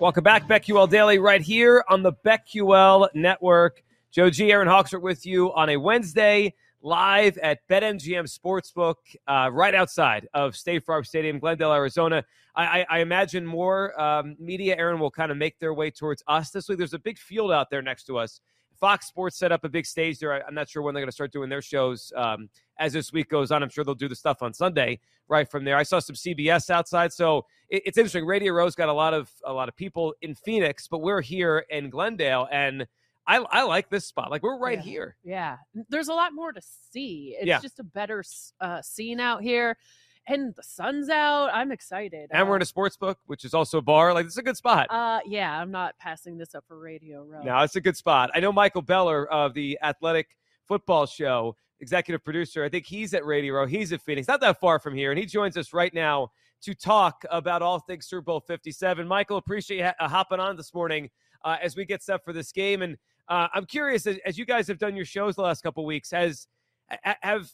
Welcome back, BetQL Daily, right here on the BetQL Network. Joe G. Aaron Hawks are with you on a Wednesday, live at BetMGM Sportsbook, uh, right outside of State Farm Stadium, Glendale, Arizona. I, I, I imagine more um, media, Aaron, will kind of make their way towards us this week. There's a big field out there next to us. Fox Sports set up a big stage there. I'm not sure when they're going to start doing their shows um, as this week goes on. I'm sure they'll do the stuff on Sunday right from there. I saw some CBS outside, so it, it's interesting. Radio Row's got a lot of a lot of people in Phoenix, but we're here in Glendale, and I, I like this spot. Like we're right Yeah. here. Yeah, there's a lot more to see. It's Yeah. just a better uh, scene out here, and the sun's out. I'm excited. And we're in Uh, a sports book, which is also a bar. Like this is a good spot. Uh, yeah, I'm not passing this up for Radio Row. No, it's a good spot. I know Michael Beller of the Athletic Football Show, executive producer. I think he's at Radio Row. He's at Phoenix, not that far from here, and he joins us right now to talk about all things Super Bowl 57. Michael, appreciate you ha- uh, hopping on this morning uh, as we get set for this game. And uh, I'm curious, as, as you guys have done your shows the last couple weeks, has have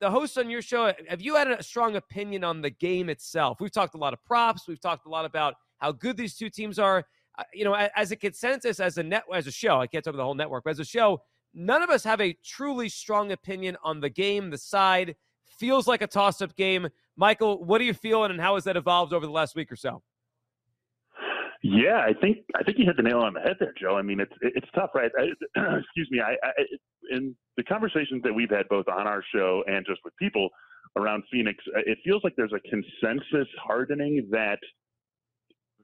the hosts on your show have you had a strong opinion on the game itself? We've talked a lot of props. We've talked a lot about how good these two teams are uh, you know, as a consensus, as a net, as a show, I can't talk about the whole network, but as a show, none of us have a truly strong opinion on the game. The side feels like a toss-up game. Michael, what are you feeling, and how has that evolved over the last week or so? Yeah, I think I think you hit the nail on the head there, Joe. I mean, it's it's tough, right? I, excuse me. I, I in the conversations that we've had both on our show and just with people around Phoenix, it feels like there's a consensus hardening that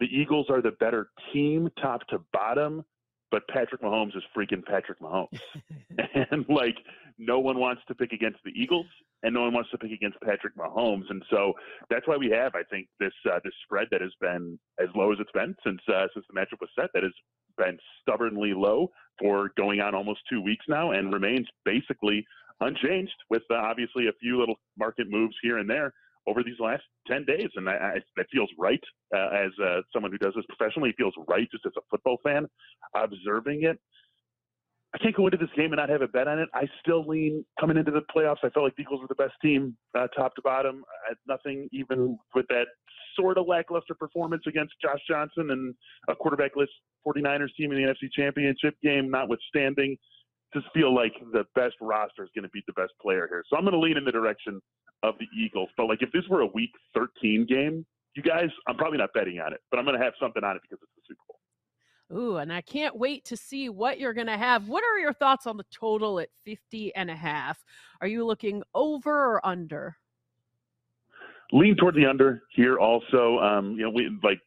the Eagles are the better team, top to bottom, but Patrick Mahomes is freaking Patrick Mahomes, and like no one wants to pick against the Eagles, and no one wants to pick against Patrick Mahomes, and so that's why we have, I think, this uh, this spread that has been as low as it's been since uh, since the matchup was set. That has been stubbornly low for going on almost two weeks now, and remains basically unchanged, with uh, obviously a few little market moves here and there over these last ten days. And I, I, that feels right uh, as uh, someone who does this professionally. It feels right just as a football fan observing it. I can't go into this game and not have a bet on it. I still lean coming into the playoffs. I felt like the Eagles were the best team, uh, top to bottom. I nothing even with that sort of lackluster performance against Josh Johnson and a quarterbackless 49ers team in the NFC Championship game, notwithstanding. Just feel like the best roster is going to beat the best player here. So I'm going to lean in the direction of the Eagles. But like if this were a Week 13 game, you guys, I'm probably not betting on it, but I'm going to have something on it because it's the Super Bowl. Ooh, and I can't wait to see what you're going to have. What are your thoughts on the total at 50 and a half? Are you looking over or under? lean toward the under here also. Um, you know, we like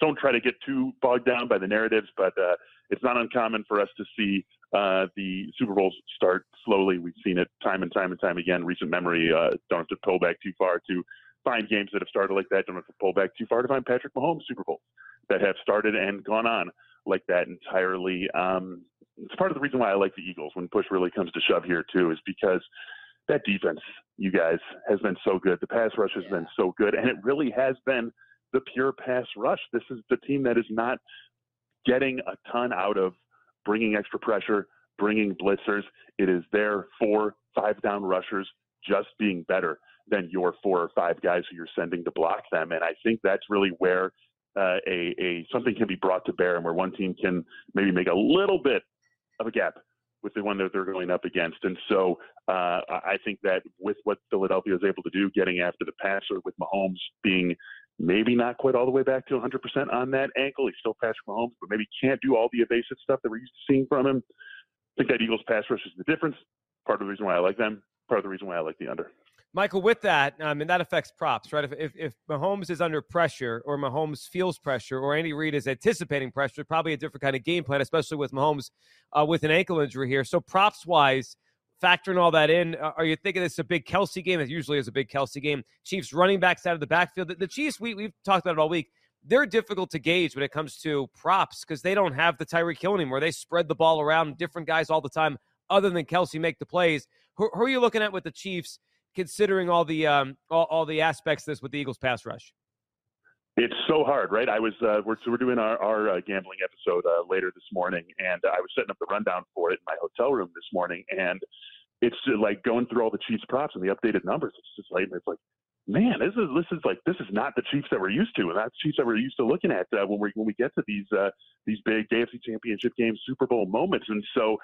don't try to get too bogged down by the narratives, but uh, it's not uncommon for us to see uh, the Super Bowls start slowly. We've seen it time and time and time again. Recent memory. Uh, don't have to pull back too far to find games that have started like that. Don't have to pull back too far to find Patrick Mahomes Super Bowls that have started and gone on like that entirely. Um, it's part of the reason why I like the Eagles when push really comes to shove here too, is because that defense, you guys, has been so good. The pass rush has been so good, and it really has been the pure pass rush. This is the team that is not getting a ton out of bringing extra pressure, bringing blitzers. It is their four, five down rushers just being better than your four or five guys who you're sending to block them. And I think that's really where uh, a, a something can be brought to bear and where one team can maybe make a little bit of a gap with the one that they're going up against. And so uh, I think that with what Philadelphia is able to do, getting after the passer with Mahomes being maybe not quite all the way back to 100% on that ankle, he's still Patrick Mahomes, but maybe can't do all the evasive stuff that we're used to seeing from him. I think that Eagles pass rush is the difference. Part of the reason why I like them. Part of the reason why I like the under. Michael, with that, I mean, that affects props, right? If, if, if Mahomes is under pressure or Mahomes feels pressure or Andy Reid is anticipating pressure, probably a different kind of game plan, especially with Mahomes uh, with an ankle injury here. So, props wise, factoring all that in, uh, are you thinking this is a big Kelce game? It usually is a big Kelce game. Chiefs running backs out of the backfield. The, the Chiefs, we, we've talked about it all week. They're difficult to gauge when it comes to props because they don't have the Tyreek Hill anymore. They spread the ball around different guys all the time, other than Kelce make the plays. Who, who are you looking at with the Chiefs? Considering all the um, all, all the aspects of this with the Eagles pass rush? It's so hard, right? I was uh, we're we're doing our, our uh, gambling episode uh, later this morning, and I was setting up the rundown for it in my hotel room this morning, and it's like going through all the Chiefs props and the updated numbers. It's just like it's like, man, this is this is like this is not the Chiefs that we're used to, and that's Chiefs that we're used to looking at uh, when we when we get to these uh, these big AFC Championship games, Super Bowl moments, and so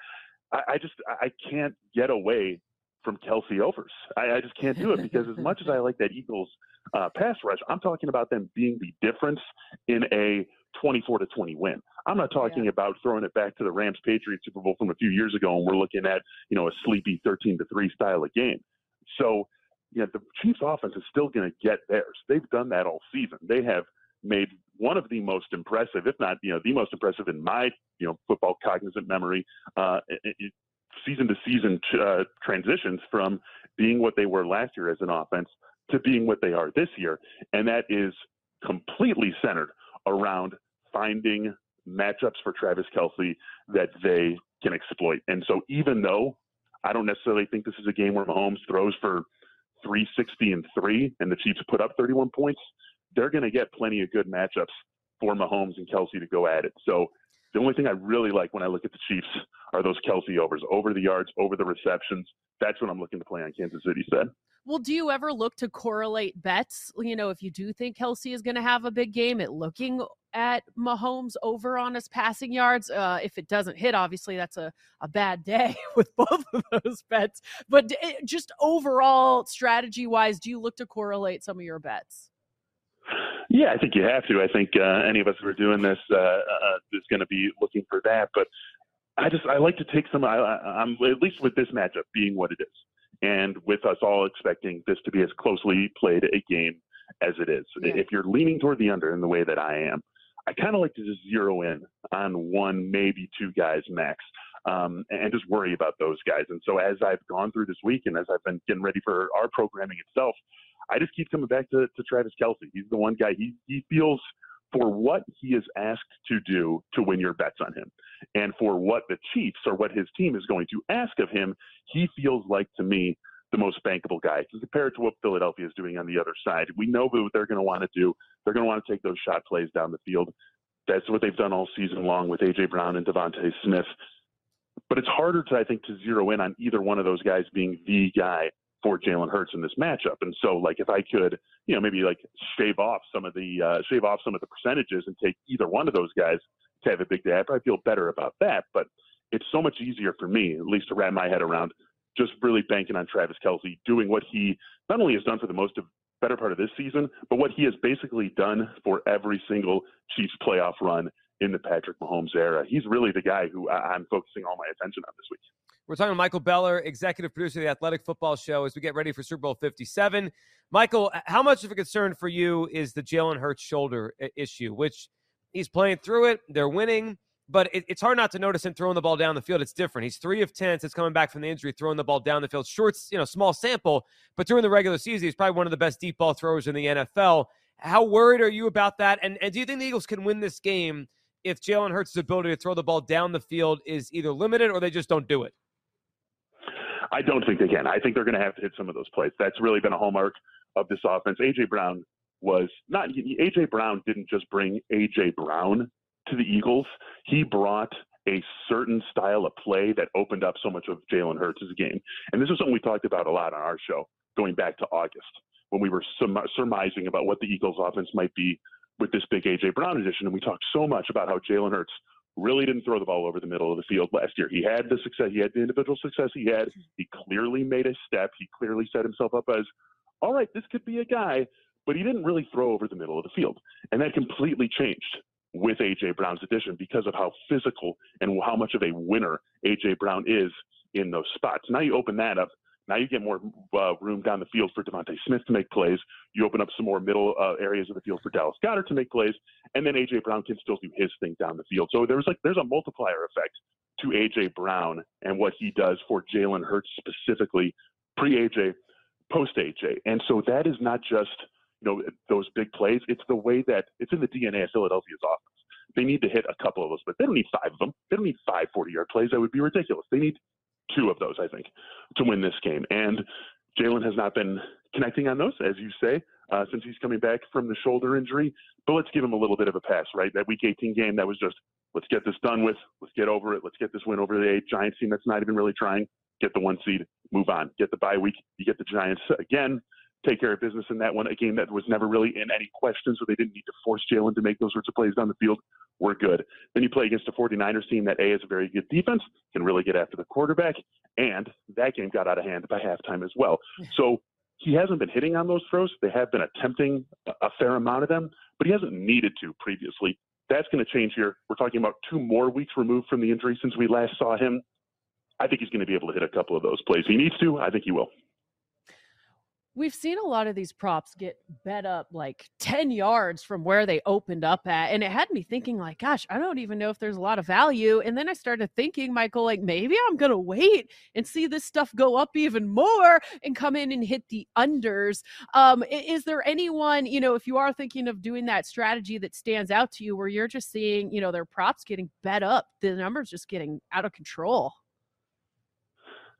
I, I just I can't get away from Kelce overs. I, I just can't do it because as much as I like that Eagles uh, pass rush, I'm talking about them being the difference in a 24 to 20 win. I'm not talking yeah. about throwing it back to the Rams Patriots Super Bowl from a few years ago and we're looking at, you know, a sleepy 13 to 3 style of game. So, you know, the Chiefs offense is still going to get theirs. They've done that all season. They have made one of the most impressive, if not, you know, the most impressive in my, you know, football cognizant memory, uh, season to season uh, transitions from being what they were last year as an offense to being what they are this year. And that is completely centered around finding matchups for Travis Kelce that they can exploit. And so even though I don't necessarily think this is a game where Mahomes throws for 360 and three and the Chiefs put up 31 points, they're going to get plenty of good matchups for Mahomes and Kelce to go at it. So the only thing I really like when I look at the Chiefs are those Kelce overs, over the yards, over the receptions. That's what I'm looking to play on Kansas City said. Well, do you ever look to correlate bets? You know, if you do think Kelce is going to have a big game, at looking at Mahomes over on his passing yards. Uh, if it doesn't hit, obviously that's a, a bad day with both of those bets. But eh, just overall, strategy wise, do you look to correlate some of your bets? Yeah, I think you have to. I think uh, any of us who are doing this uh, uh, is going to be looking for that. But I just I like to take some. I, I'm at least with this matchup being what it is, and with us all expecting this to be as closely played a game as it is. Yeah. If you're leaning toward the under in the way that I am, I kind of like to just zero in on one, maybe two guys max. Um, and just worry about those guys. And so as I've gone through this week and as I've been getting ready for our programming itself, I just keep coming back to, to Travis Kelce. He's the one guy he he feels for what he is asked to do to win your bets on him, and for what the Chiefs or what his team is going to ask of him, he feels like to me the most bankable guy compared to what Philadelphia is doing on the other side. We know what they're going to want to do. They're going to want to take those shot plays down the field. That's what they've done all season long with AJ Brown and DeVonta Smith. But it's harder to, I think, to zero in on either one of those guys being the guy for Jalen Hurts in this matchup. And so, like, if I could, you know, maybe like shave off some of the uh, shave off some of the percentages and take either one of those guys to have a big day, I probably feel better about that. But it's so much easier for me, at least, to wrap my head around just really banking on Travis Kelce doing what he not only has done for the most of better part of this season, but what he has basically done for every single Chiefs playoff run in the Patrick Mahomes era. He's really the guy who I'm focusing all my attention on this week. We're talking to Michael Beller, executive producer of the Athletic Football Show, as we get ready for Super Bowl 57. Michael, how much of a concern for you is the Jalen Hurts shoulder issue, which he's playing through it, they're winning, but it, it's hard not to notice him throwing the ball down the field. It's different. He's three of 10 since coming back from the injury, throwing the ball down the field. Shorts, you know, small sample, but during the regular season, he's probably one of the best deep ball throwers in the NFL. How worried are you about that? And, and do you think the Eagles can win this game if Jalen Hurts' ability to throw the ball down the field is either limited or they just don't do it? I don't think they can. I think they're going to have to hit some of those plays. That's really been a hallmark of this offense. AJ Brown was not AJ Brown didn't just bring AJ Brown to the Eagles. He brought a certain style of play that opened up so much of Jalen Hurts' game. And this is something we talked about a lot on our show going back to August when we were surmising about what the Eagles offense might be with this big AJ Brown addition. And we talked so much about how Jalen Hurts really didn't throw the ball over the middle of the field last year. He had the success, he had the individual success he had. He clearly made a step. He clearly set himself up as, all right, this could be a guy, but he didn't really throw over the middle of the field. And that completely changed with AJ Brown's addition because of how physical and how much of a winner AJ Brown is in those spots. Now you open that up Now you get more uh, room down the field for DeVonta Smith to make plays. You open up some more middle uh, areas of the field for Dallas Goedert to make plays, and then AJ Brown can still do his thing down the field. So there's like there's a multiplier effect to AJ Brown and what he does for Jalen Hurts specifically, pre AJ, post AJ, and so that is not just you know those big plays. It's the way that it's in the DNA of Philadelphia's offense. They need to hit a couple of those, but they don't need five of them. They don't need five 40 yard plays. That would be ridiculous. They need two of those, I think, to win this game. And Jalen has not been connecting on those, as you say, uh, since he's coming back from the shoulder injury. But let's give him a little bit of a pass, right? That Week 18 game, that was just let's get this done with, let's get over it, let's get this win over the Giants team that's not even really trying. Get the one seed, move on. Get the bye week, you get the Giants again take care of business in that one. A game that was never really in any question, so they didn't need to force Jalen to make those sorts of plays down the field. We're good. Then you play against a 49ers team that A is a very good defense, can really get after the quarterback, and that game got out of hand by halftime as well. Hmm. So he hasn't been hitting on those throws. They have been attempting a fair amount of them, but he hasn't needed to previously. That's going to change here. We're talking about two more weeks removed from the injury since we last saw him. I think he's going to be able to hit a couple of those plays. He needs to. I think he will we've seen a lot of these props get bet up like 10 yards from where they opened up at and it had me thinking like gosh i don't even know if there's a lot of value and then i started thinking michael like maybe i'm gonna wait and see this stuff go up even more and come in and hit the unders. Um, is there anyone you know if you are thinking of doing that strategy that stands out to you where you're just seeing you know their props getting bet up the numbers just getting out of control?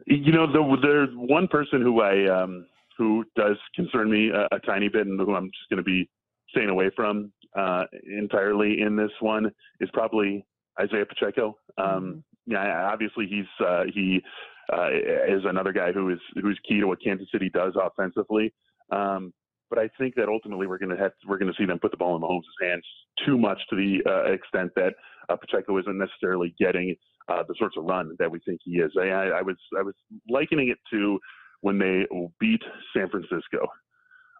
You know the, there's one person who i um who does concern me a, a tiny bit and who I'm just going to be staying away from uh, entirely in this one is probably Isaiah Pacheco. Um, mm-hmm. Yeah, obviously he's uh, he uh, is another guy who is who's key to what Kansas City does offensively. Um, but I think that ultimately we're going to have we're going to see them put the ball in Mahomes' hands too much to the uh, extent that uh, Pacheco isn't necessarily getting uh, the sorts of run that we think he is. I, I was I was likening it to when they beat San Francisco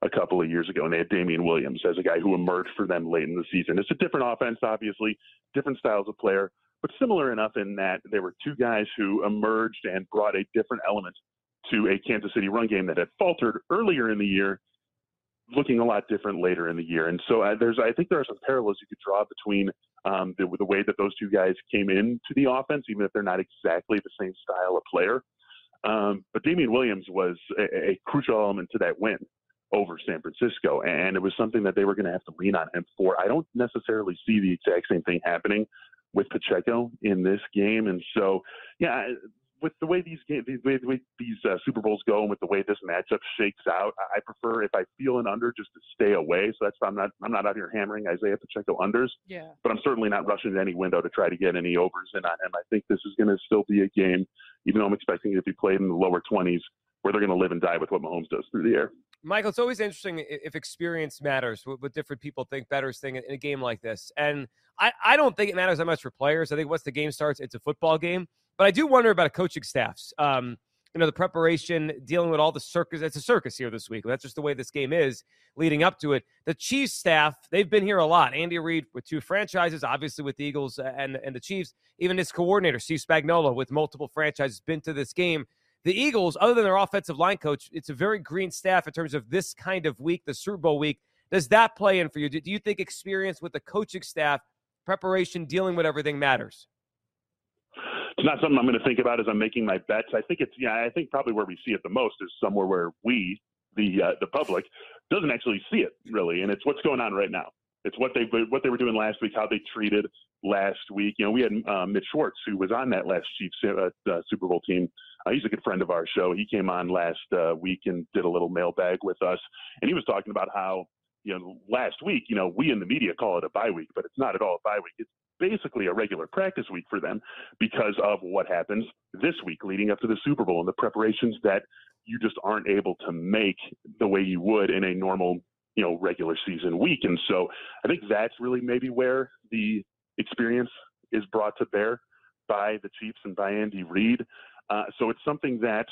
a couple of years ago, and they had Damien Williams as a guy who emerged for them late in the season. It's a different offense, obviously, different styles of player, but similar enough in that there were two guys who emerged and brought a different element to a Kansas City run game that had faltered earlier in the year, looking a lot different later in the year. And so uh, there's, I think there are some parallels you could draw between um, the, the way that those two guys came into the offense, even if they're not exactly the same style of player. Um, but Damien Williams was a, a, crucial element to that win over San Francisco, and it was something that they were going to have to lean on him for. I don't necessarily see the exact same thing happening with Pacheco in this game, and so yeah, with the way these games, the way, the way these uh, Super Bowls go, and with the way this matchup shakes out, I prefer if I feel an under just to stay away. So that's why I'm not I'm not out here hammering Isaiah Pacheco unders. Yeah. But I'm certainly not rushing to any window to try to get any overs in on him. I think this is going to still be a game, even though I'm expecting it to be played in the lower 20s, where they're going to live and die with what Mahomes does through the air. Michael, it's always interesting if experience matters, what, different people think betters thing in a game like this. And I, I don't think it matters that much for players. I think once the game starts, it's a football game. But I do wonder about a coaching staffs. Um, you know, the preparation, dealing with all the circus. It's a circus here this week. That's just the way this game is leading up to it. The Chiefs staff, they've been here a lot. Andy Reid with two franchises, obviously with the Eagles and, and the Chiefs. Even his coordinator, Steve Spagnuolo, with multiple franchises, been to this game. The Eagles, other than their offensive line coach, it's a very green staff in terms of this kind of week, the Super Bowl week. Does that play in for you? Do you think experience with the coaching staff, preparation, dealing with everything matters? It's not something I'm going to think about as I'm making my bets. I think it's yeah. I think probably where we see it the most is somewhere where we, the uh, the public, doesn't actually see it really, and it's what's going on right now. It's what they what they were doing last week, how they treated last week. You know, we had uh, Mitch Schwartz who was on that last Chiefs uh, uh, Super Bowl team. Uh, he's a good friend of our show. He came on last uh, week and did a little mailbag with us, and he was talking about how you know last week, you know, we in the media call it a bye week, but it's not at all a bye week. It's basically a regular practice week for them because of what happens this week leading up to the Super Bowl and the preparations that you just aren't able to make the way you would in a normal, you know, regular season week. And so I think that's really maybe where the experience is brought to bear by the Chiefs and by Andy Reid. Uh, so it's something that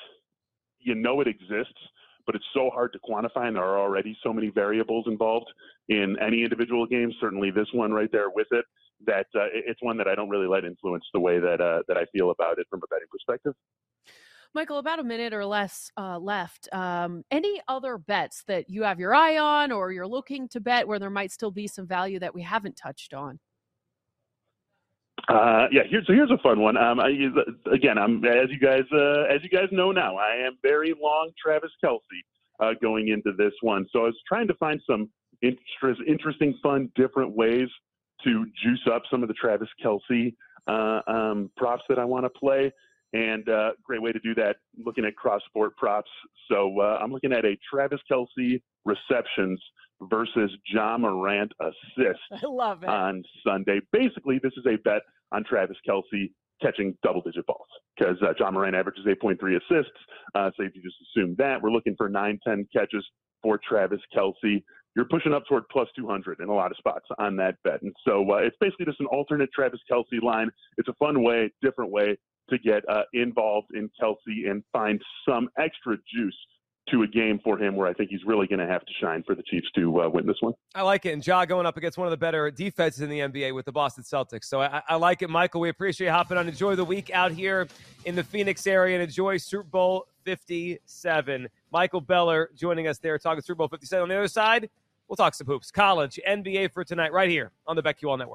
you know it exists, but it's so hard to quantify, and there are already so many variables involved in any individual game. Certainly, this one right there with it that uh, it's one that I don't really let influence the way that uh, that I feel about it from a betting perspective. Michael, about a minute or less uh, left. Um, any other bets that you have your eye on or you're looking to bet where there might still be some value that we haven't touched on? Uh, yeah, here's so here's a fun one. Um, I, again, I'm as you guys uh, as you guys know now, I am very long Travis Kelce uh, going into this one. So I was trying to find some interest, interesting, fun, different ways to juice up some of the Travis Kelce uh, um, props that I want to play. And uh, great way to do that, looking at cross sport props. So uh, I'm looking at a Travis Kelce receptions versus Ja Morant assist I love it. on Sunday. Basically, this is a bet on Travis Kelce catching double digit balls because uh, Ja Morant averages 8.3 assists. Uh, so if you just assume that, we're looking for 9, 10 catches for Travis Kelce. You're pushing up toward plus 200 in a lot of spots on that bet. And so uh, it's basically just an alternate Travis Kelce line. It's a fun way, different way to get uh, involved in Kelce and find some extra juice to a game for him where I think he's really going to have to shine for the Chiefs to uh, win this one. I like it. And Ja going up against one of the better defenses in the NBA with the Boston Celtics. So I, I like it, Michael. We appreciate you hopping on. Enjoy the week out here in the Phoenix area and enjoy Super Bowl 57. Michael Beller joining us there talking Super Bowl 57. On the other side, we'll talk some hoops, college, NBA for tonight, right here on the BetQL Network.